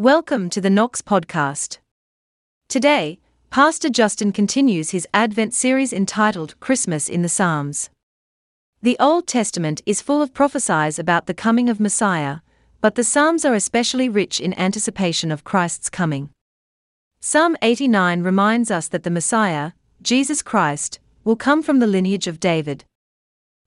Welcome to the Knox Podcast. Today, Pastor Justin continues his Advent series entitled Christmas in the Psalms. The Old Testament is full of prophecies about the coming of Messiah, but the Psalms are especially rich in anticipation of Christ's coming. Psalm 89 reminds us that the Messiah, Jesus Christ, will come from the lineage of David.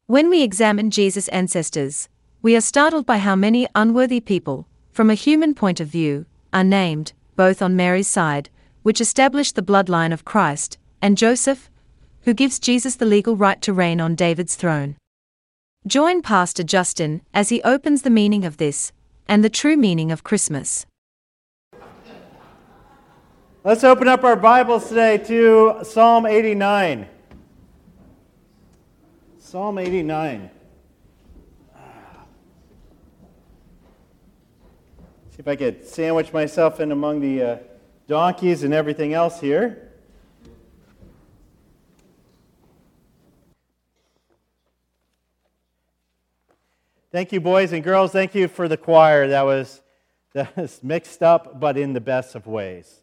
When we examine Jesus' ancestors, we are startled by how many unworthy people, from a human point of view, are named, both on Mary's side, which established the bloodline of Christ, and Joseph, who gives Jesus the legal right to reign on David's throne. Join Pastor Justin as he opens the meaning of this and the true meaning of Christmas. Let's open up our Bibles today to Psalm 89. Psalm 89. If I could sandwich myself in among the uh, donkeys and everything else here. Thank you, boys and girls. Thank you for the choir. That was, that was mixed up, but in the best of ways.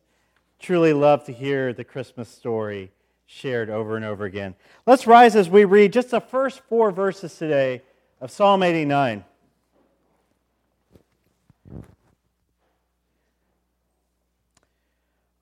Truly love to hear the Christmas story shared over and over again. Let's rise as we read just the first four verses today of Psalm 89.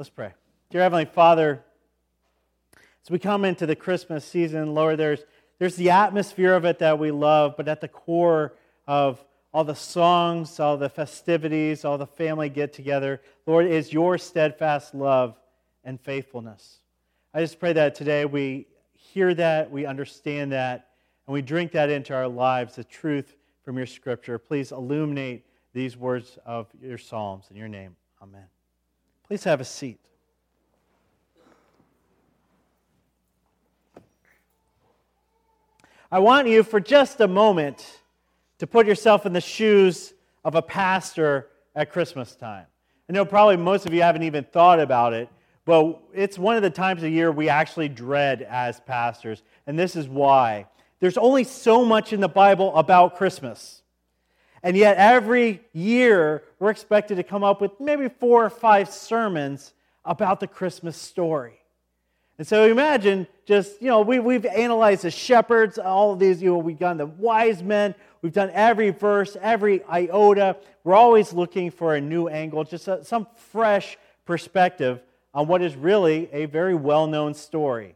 Let's pray. Dear Heavenly Father, as we come into the Christmas season, Lord, there's, there's the atmosphere of it that we love, but at the core of all the songs, all the festivities, all the family get together, Lord, is your steadfast love and faithfulness. I just pray that today we hear that, we understand that, and we drink that into our lives, the truth from your scripture. Please illuminate these words of your Psalms in your name. Amen. Please have a seat. I want you for just a moment to put yourself in the shoes of a pastor at Christmas time. I know probably most of you haven't even thought about it, but it's one of the times of year we actually dread as pastors, and this is why. There's only so much in the Bible about Christmas. And yet, every year, we're expected to come up with maybe four or five sermons about the Christmas story. And so imagine just, you know, we, we've analyzed the shepherds, all of these, you know, we've done the wise men, we've done every verse, every iota. We're always looking for a new angle, just a, some fresh perspective on what is really a very well known story.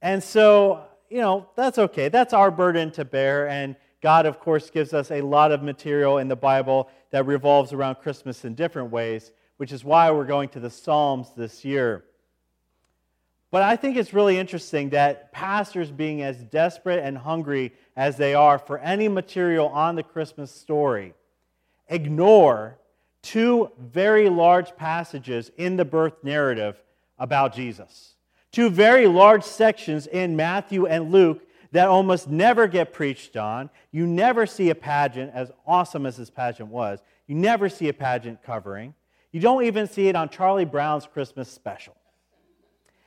And so, you know, that's okay. That's our burden to bear. And God, of course, gives us a lot of material in the Bible that revolves around Christmas in different ways, which is why we're going to the Psalms this year. But I think it's really interesting that pastors, being as desperate and hungry as they are for any material on the Christmas story, ignore two very large passages in the birth narrative about Jesus. Two very large sections in Matthew and Luke that almost never get preached on. You never see a pageant, as awesome as this pageant was, you never see a pageant covering. You don't even see it on Charlie Brown's Christmas special.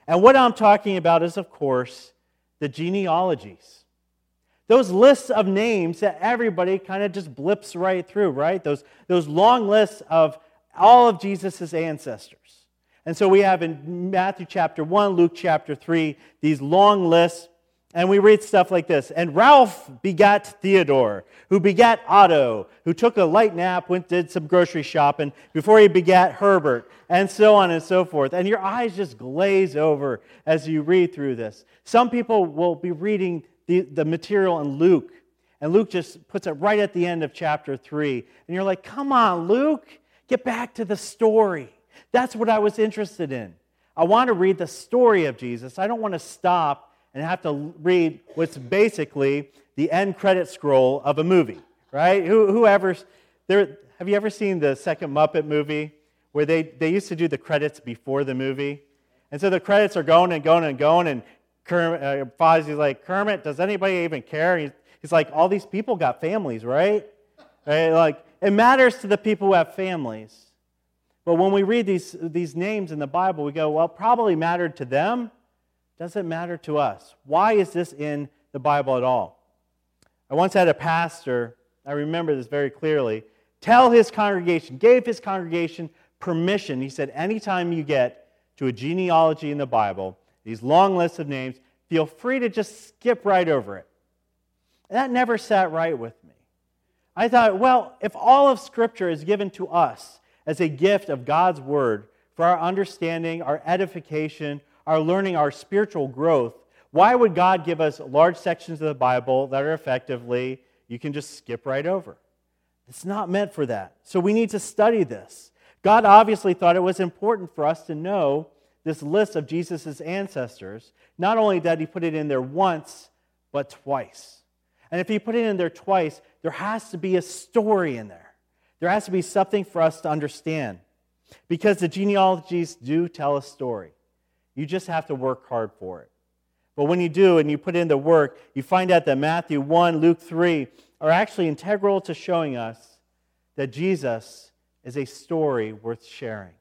And what I'm talking about is, of course, the genealogies. Those lists of names that everybody kind of just blips right through, right? Those, those long lists of all of Jesus' ancestors. And so we have in Matthew chapter 1, Luke chapter 3, these long lists and we read stuff like this. And Ralph begat Theodore, who begat Otto, who took a light nap, went did some grocery shopping before he begat Herbert, and so on and so forth. And your eyes just glaze over as you read through this. Some people will be reading the, the material in Luke, and Luke just puts it right at the end of chapter 3. And you're like, come on, Luke, get back to the story. That's what I was interested in. I want to read the story of Jesus. I don't want to stop and have to read what's basically the end credit scroll of a movie, right? Who, whoever's there, have you ever seen the second Muppet movie where they, they used to do the credits before the movie? And so the credits are going and going and going, and Kermit, uh, Fozzie's like, Kermit, does anybody even care? He's, he's like, all these people got families, right? right? Like, it matters to the people who have families. But when we read these, these names in the Bible, we go, well, probably mattered to them. Does it matter to us? Why is this in the Bible at all? I once had a pastor, I remember this very clearly, tell his congregation, gave his congregation permission. He said, anytime you get to a genealogy in the Bible, these long lists of names, feel free to just skip right over it. And that never sat right with me. I thought, well, if all of Scripture is given to us as a gift of God's Word for our understanding, our edification, our learning, our spiritual growth, why would God give us large sections of the Bible that are effectively, you can just skip right over? It's not meant for that. So we need to study this. God obviously thought it was important for us to know this list of Jesus' ancestors. Not only that he put it in there once, but twice. And if he put it in there twice, there has to be a story in there. There has to be something for us to understand. Because the genealogies do tell a story. You just have to work hard for it. But when you do and you put in the work, you find out that Matthew 1, Luke 3 are actually integral to showing us that Jesus is a story worth sharing.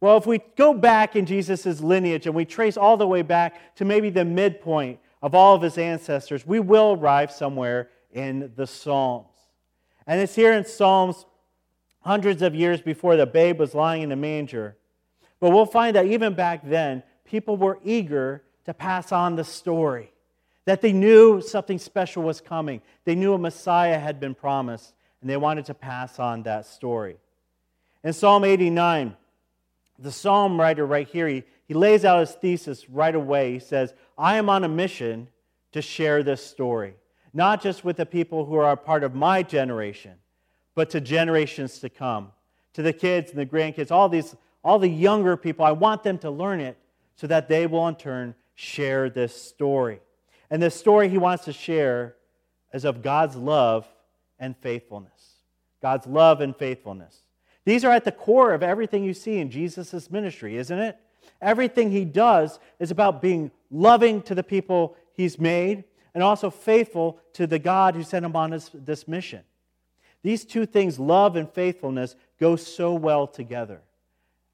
Well, if we go back in Jesus' lineage and we trace all the way back to maybe the midpoint of all of his ancestors, we will arrive somewhere in the Psalms. And it's here in Psalms hundreds of years before the babe was lying in a manger. But we'll find that even back then, people were eager to pass on the story, that they knew something special was coming. They knew a Messiah had been promised, and they wanted to pass on that story. In Psalm 89, the psalm writer right here, he, he lays out his thesis right away. He says, I am on a mission to share this story, not just with the people who are a part of my generation, but to generations to come, to the kids and the grandkids, all these, all the younger people. I want them to learn it so that they will in turn share this story. And this story he wants to share is of God's love and faithfulness. God's love and faithfulness. These are at the core of everything you see in Jesus' ministry, isn't it? Everything he does is about being loving to the people he's made and also faithful to the God who sent him on this, this mission. These two things, love and faithfulness, go so well together.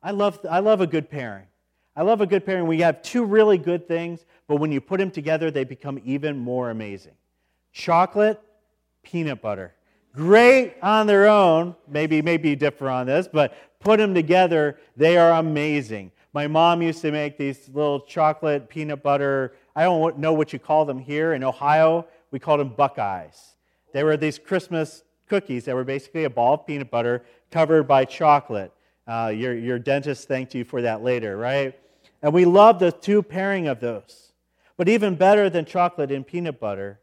I love, I love a good pairing. I love a good pairing. We have two really good things, but when you put them together, they become even more amazing. Chocolate, peanut butter great on their own. Maybe, maybe differ on this, but put them together, they are amazing. My mom used to make these little chocolate peanut butter. I don't know what you call them here. In Ohio, we called them Buckeyes. They were these Christmas cookies that were basically a ball of peanut butter covered by chocolate. Uh, your, your dentist thanked you for that later, right? And we love the two pairing of those. But even better than chocolate and peanut butter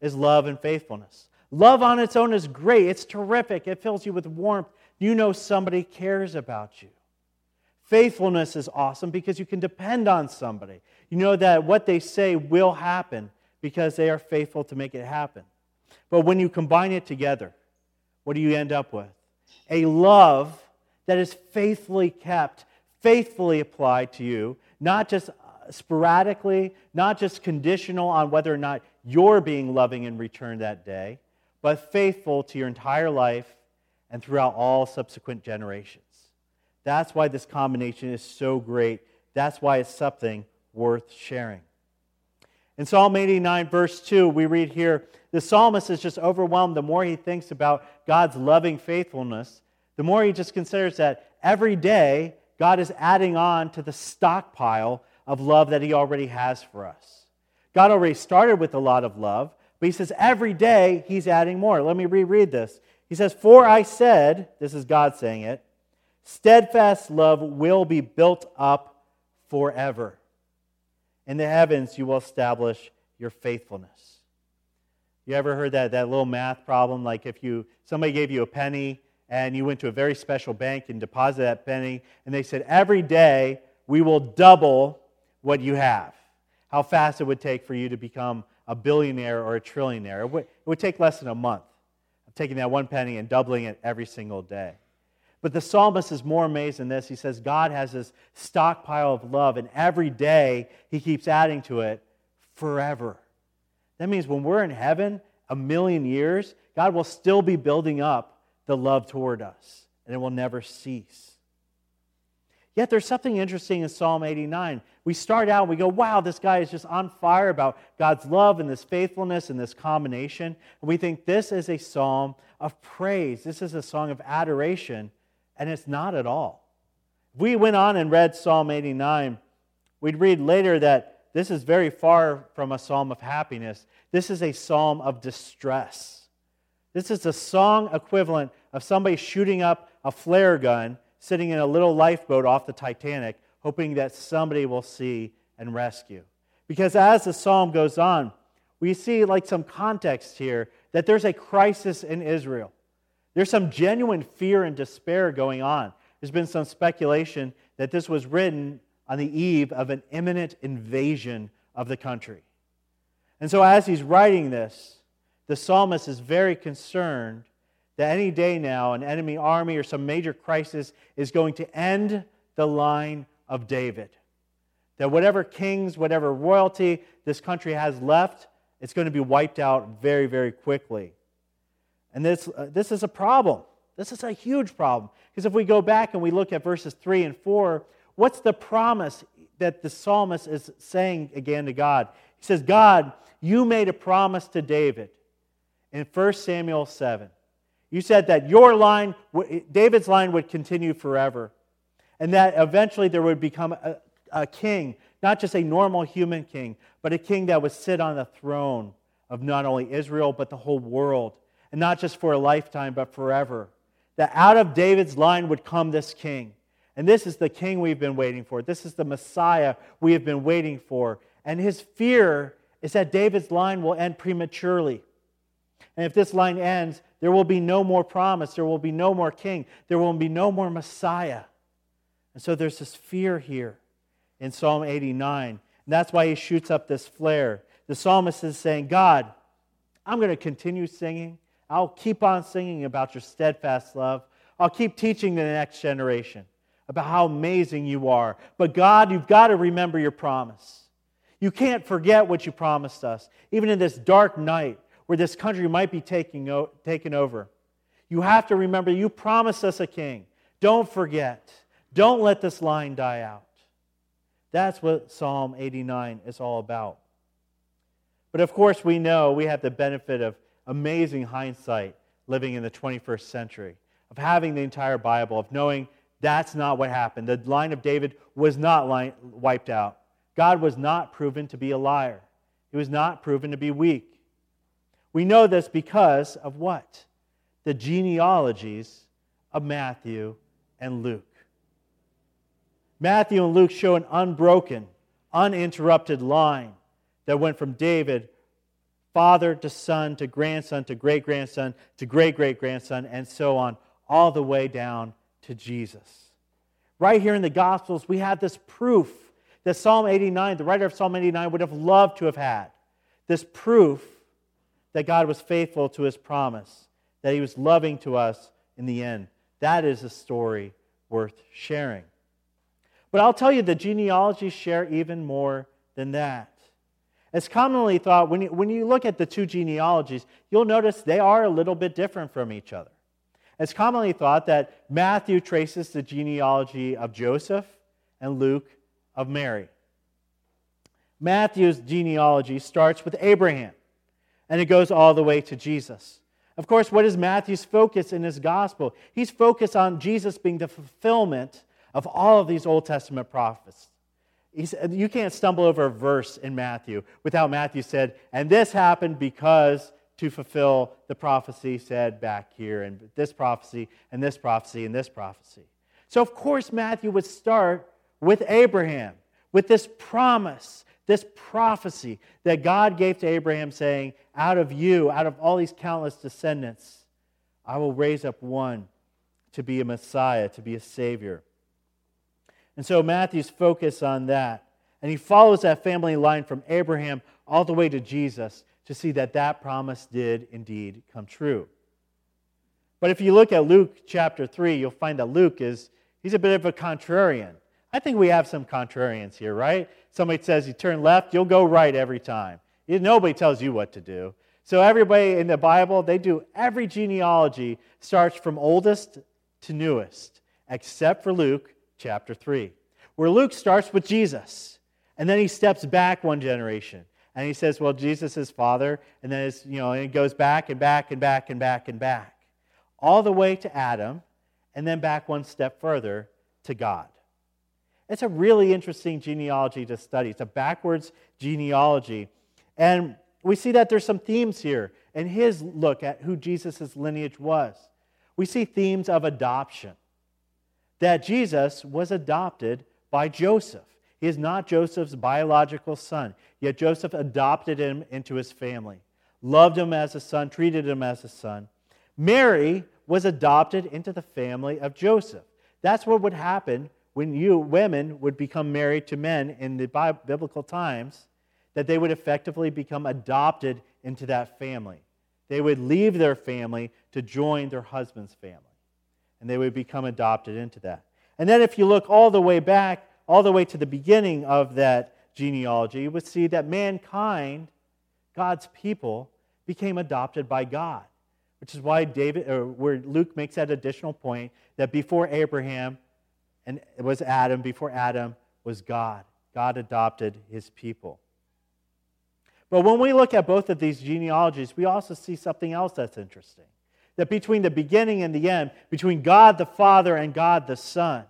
is love and faithfulness. Love on its own is great, it's terrific, it fills you with warmth. You know somebody cares about you. Faithfulness is awesome because you can depend on somebody. You know that what they say will happen because they are faithful to make it happen. But when you combine it together, what do you end up with? A love that is faithfully kept, faithfully applied to you, not just uh, sporadically, not just conditional on whether or not you're being loving in return that day, but faithful to your entire life and throughout all subsequent generations. That's why this combination is so great. That's why it's something worth sharing. In Psalm 89, verse 2, we read here the psalmist is just overwhelmed the more he thinks about God's loving faithfulness, the more he just considers that every day God is adding on to the stockpile of love that he already has for us. God already started with a lot of love, but he says every day he's adding more. Let me reread this. He says, For I said, this is God saying it, steadfast love will be built up forever. In the heavens you will establish your faithfulness. You ever heard that, that little math problem? Like if you somebody gave you a penny and you went to a very special bank and deposited that penny, and they said, Every day we will double what you have. How fast it would take for you to become a billionaire or a trillionaire. It would, it would take less than a month. taking that one penny and doubling it every single day. But the psalmist is more amazed than this. He says God has this stockpile of love, and every day he keeps adding to it forever. That means when we're in heaven, a million years, God will still be building up the love toward us, and it will never cease. Yet there's something interesting in Psalm 89. We start out, we go, wow, this guy is just on fire about God's love and this faithfulness and this combination. And we think this is a psalm of praise. This is a song of adoration, and it's not at all. If we went on and read Psalm 89, we'd read later that this is very far from a psalm of happiness. This is a psalm of distress. This is a song equivalent of somebody shooting up a flare gun sitting in a little lifeboat off the Titanic, hoping that somebody will see and rescue. Because as the psalm goes on, we see like some context here that there's a crisis in Israel. There's some genuine fear and despair going on. There's been some speculation that this was written on the eve of an imminent invasion of the country. And so, as he's writing this, the psalmist is very concerned that any day now an enemy army or some major crisis is going to end the line of David. That whatever kings, whatever royalty this country has left, it's going to be wiped out very, very quickly. And this, uh, this is a problem. This is a huge problem. Because if we go back and we look at verses 3 and 4, what's the promise that the psalmist is saying again to God? He says, God, you made a promise to David in 1 Samuel 7. You said that your line, David's line, would continue forever, and that eventually there would become a, a king, not just a normal human king, but a king that would sit on the throne of not only Israel, but the whole world, and not just for a lifetime, but forever. That out of David's line would come this king. And this is the king we've been waiting for. This is the Messiah we have been waiting for. And his fear is that David's line will end prematurely. And if this line ends, there will be no more promise. There will be no more king. There will be no more Messiah. And so there's this fear here in Psalm 89. And that's why he shoots up this flare. The psalmist is saying, God, I'm going to continue singing. I'll keep on singing about your steadfast love. I'll keep teaching the next generation about how amazing you are. But God, you've got to remember your promise. You can't forget what you promised us. Even in this dark night, where this country might be taking, taken over. You have to remember you promised us a king. Don't forget. Don't let this line die out. That's what Psalm 89 is all about. But of course, we know we have the benefit of amazing hindsight living in the 21st century, of having the entire Bible, of knowing that's not what happened. The line of David was not wiped out. God was not proven to be a liar, he was not proven to be weak. We know this because of what? The genealogies of Matthew and Luke. Matthew and Luke show an unbroken, uninterrupted line that went from David, father to son to grandson to great grandson to great great grandson, and so on, all the way down to Jesus. Right here in the Gospels, we have this proof that Psalm 89, the writer of Psalm 89, would have loved to have had. This proof that God was faithful to his promise, that he was loving to us in the end. That is a story worth sharing. But I'll tell you, the genealogies share even more than that. It's commonly thought, when you, when you look at the two genealogies, you'll notice they are a little bit different from each other. It's commonly thought that Matthew traces the genealogy of Joseph and Luke of Mary. Matthew's genealogy starts with Abraham and it goes all the way to Jesus. Of course, what is Matthew's focus in his gospel? He's focused on Jesus being the fulfillment of all of these Old Testament prophets. Said, you can't stumble over a verse in Matthew without Matthew said, and this happened because to fulfill the prophecy said back here, and this prophecy, and this prophecy, and this prophecy. So, of course, Matthew would start with Abraham, with this promise this prophecy that God gave to Abraham, saying, Out of you, out of all these countless descendants, I will raise up one to be a Messiah, to be a Savior. And so Matthew's focus on that. And he follows that family line from Abraham all the way to Jesus to see that that promise did indeed come true. But if you look at Luke chapter 3, you'll find that Luke is he's a bit of a contrarian. I think we have some contrarians here, right? Somebody says you turn left, you'll go right every time. Nobody tells you what to do. So everybody in the Bible, they do every genealogy starts from oldest to newest, except for Luke chapter 3, where Luke starts with Jesus, and then he steps back one generation. And he says, well, Jesus is father, and then it's, you know, and it goes back and back and back and back and back all the way to Adam, and then back one step further to God. It's a really interesting genealogy to study. It's a backwards genealogy. And we see that there's some themes here in his look at who Jesus' lineage was. We see themes of adoption. That Jesus was adopted by Joseph. He is not Joseph's biological son, yet Joseph adopted him into his family, loved him as a son, treated him as a son. Mary was adopted into the family of Joseph. That's what would happen when you women would become married to men in the biblical times that they would effectively become adopted into that family. They would leave their family to join their husband's family. And they would become adopted into that. And then if you look all the way back, all the way to the beginning of that genealogy, you would see that mankind, God's people, became adopted by God which is why David, or where Luke makes that additional point that before Abraham and it was Adam, before Adam was God. God adopted his people. But when we look at both of these genealogies, we also see something else that's interesting. That between the beginning and the end, between God the Father and God the Son,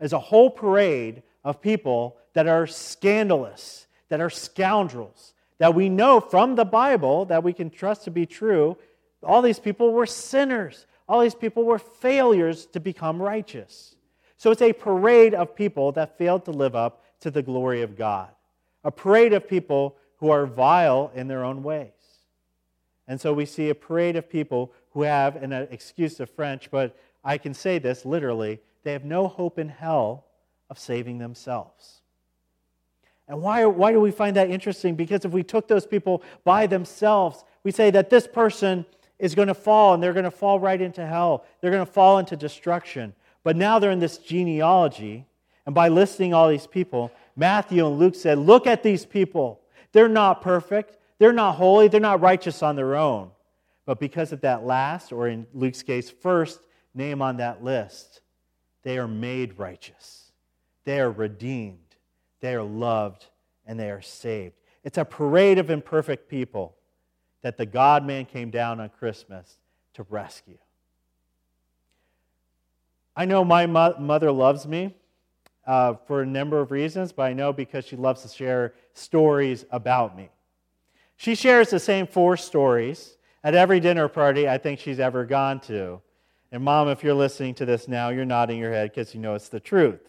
is a whole parade of people that are scandalous, that are scoundrels, that we know from the Bible that we can trust to be true, all these people were sinners. All these people were failures to become righteous. So it's a parade of people that failed to live up to the glory of God, a parade of people who are vile in their own ways. And so we see a parade of people who have, an excuse of French, but I can say this literally, they have no hope in hell of saving themselves. And why, why do we find that interesting? Because if we took those people by themselves, we say that this person is going to fall and they're going to fall right into hell. They're going to fall into destruction. But now they're in this genealogy. And by listing all these people, Matthew and Luke said, Look at these people. They're not perfect. They're not holy. They're not righteous on their own. But because of that last, or in Luke's case, first name on that list, they are made righteous. They are redeemed. They are loved. And they are saved. It's a parade of imperfect people that the God man came down on Christmas to rescue. I know my mo- mother loves me uh, for a number of reasons, but I know because she loves to share stories about me. She shares the same four stories at every dinner party I think she's ever gone to. And, Mom, if you're listening to this now, you're nodding your head because you know it's the truth.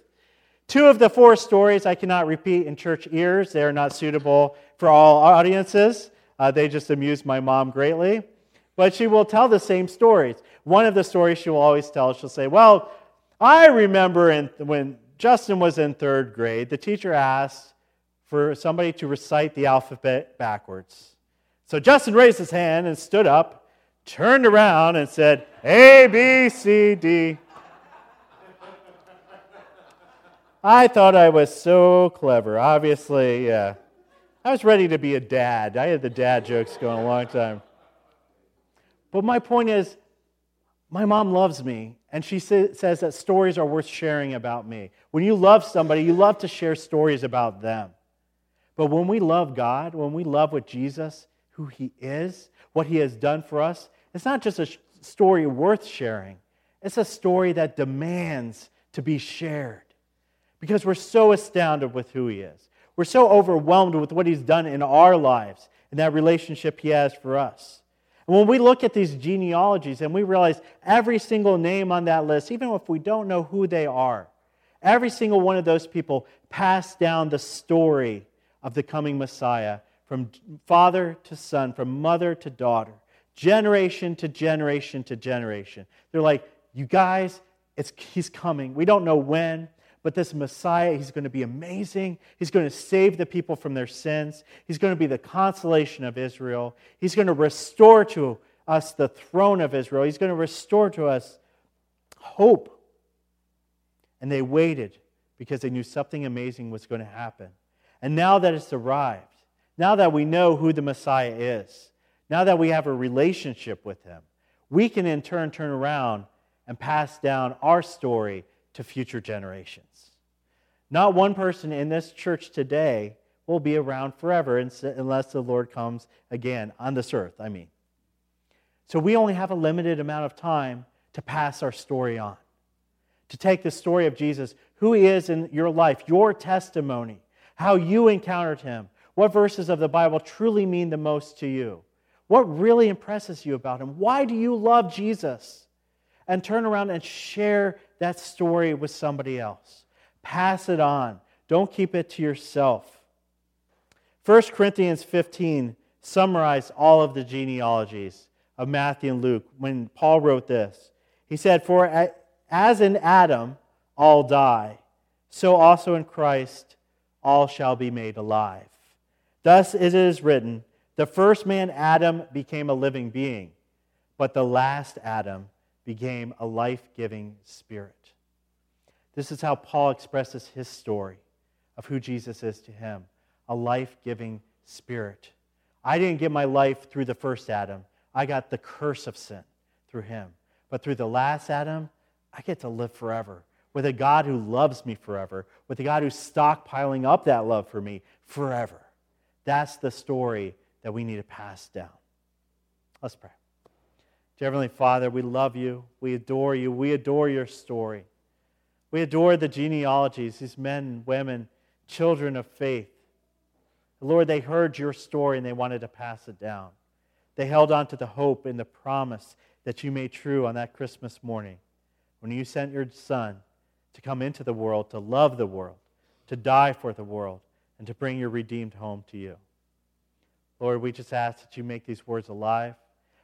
Two of the four stories I cannot repeat in church ears. They are not suitable for all audiences. Uh, they just amuse my mom greatly. But she will tell the same stories. One of the stories she will always tell, she'll say, Well, I remember in, when Justin was in third grade, the teacher asked for somebody to recite the alphabet backwards. So Justin raised his hand and stood up, turned around, and said, A, B, C, D. I thought I was so clever. Obviously, yeah. I was ready to be a dad. I had the dad jokes going a long time. But my point is, my mom loves me, and she says that stories are worth sharing about me. When you love somebody, you love to share stories about them. But when we love God, when we love what Jesus, who He is, what He has done for us, it's not just a story worth sharing, it's a story that demands to be shared because we're so astounded with who He is. We're so overwhelmed with what He's done in our lives and that relationship He has for us. And when we look at these genealogies and we realize every single name on that list, even if we don't know who they are, every single one of those people passed down the story of the coming Messiah from father to son, from mother to daughter, generation to generation to generation. They're like, you guys, it's, he's coming. We don't know when. But this Messiah, he's going to be amazing. He's going to save the people from their sins. He's going to be the consolation of Israel. He's going to restore to us the throne of Israel. He's going to restore to us hope. And they waited because they knew something amazing was going to happen. And now that it's arrived, now that we know who the Messiah is, now that we have a relationship with him, we can in turn turn around and pass down our story to future generations. Not one person in this church today will be around forever unless the Lord comes again on this earth, I mean. So we only have a limited amount of time to pass our story on, to take the story of Jesus, who he is in your life, your testimony, how you encountered him, what verses of the Bible truly mean the most to you, what really impresses you about him, why do you love Jesus, and turn around and share that story with somebody else. Pass it on. Don't keep it to yourself. 1 Corinthians 15 summarized all of the genealogies of Matthew and Luke when Paul wrote this. He said, For as in Adam all die, so also in Christ all shall be made alive. Thus it is written, The first man, Adam, became a living being, but the last Adam became a life giving spirit. This is how Paul expresses his story of who Jesus is to him a life giving spirit. I didn't get my life through the first Adam, I got the curse of sin through him. But through the last Adam, I get to live forever with a God who loves me forever, with a God who's stockpiling up that love for me forever. That's the story that we need to pass down. Let's pray. Heavenly Father, we love you. We adore you. We adore your story. We adore the genealogies, these men, women, children of faith Lord, they heard your story and they wanted to pass it down. They held on to the hope and the promise that you made true on that Christmas morning when you sent your Son to come into the world, to love the world, to die for the world, and to bring your redeemed home to you. Lord, we just ask that you make these words alive.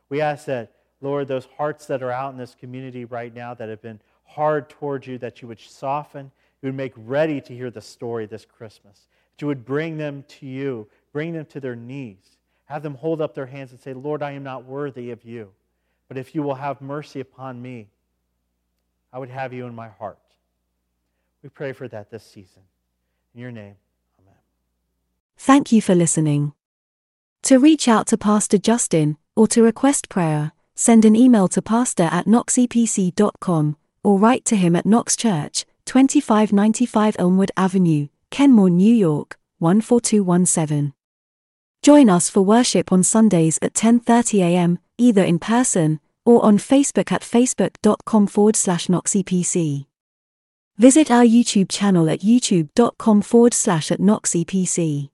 We ask that, Lord, those hearts that are out in this community right now that have been hard towards you, that you would soften, you would make ready to hear the story this Christmas that you would bring them to you, bring them to their knees, have them hold up their hands and say, Lord, I am not worthy of you, but if you will have mercy upon me, I would have you in my heart. We pray for that this season. In your name, amen. Thank you for listening. To reach out to Pastor Justin or to request prayer, send an email to pastor at knoxepc.com or write to him at Knox Church, 2595 Elmwood Avenue, Kenmore, New York, 14217. Join us for worship on Sundays at 10:30 a.m., either in person or on Facebook at facebook.com forward slash knoxepc. Visit our YouTube channel at youtube.com forward slash at knoxepc.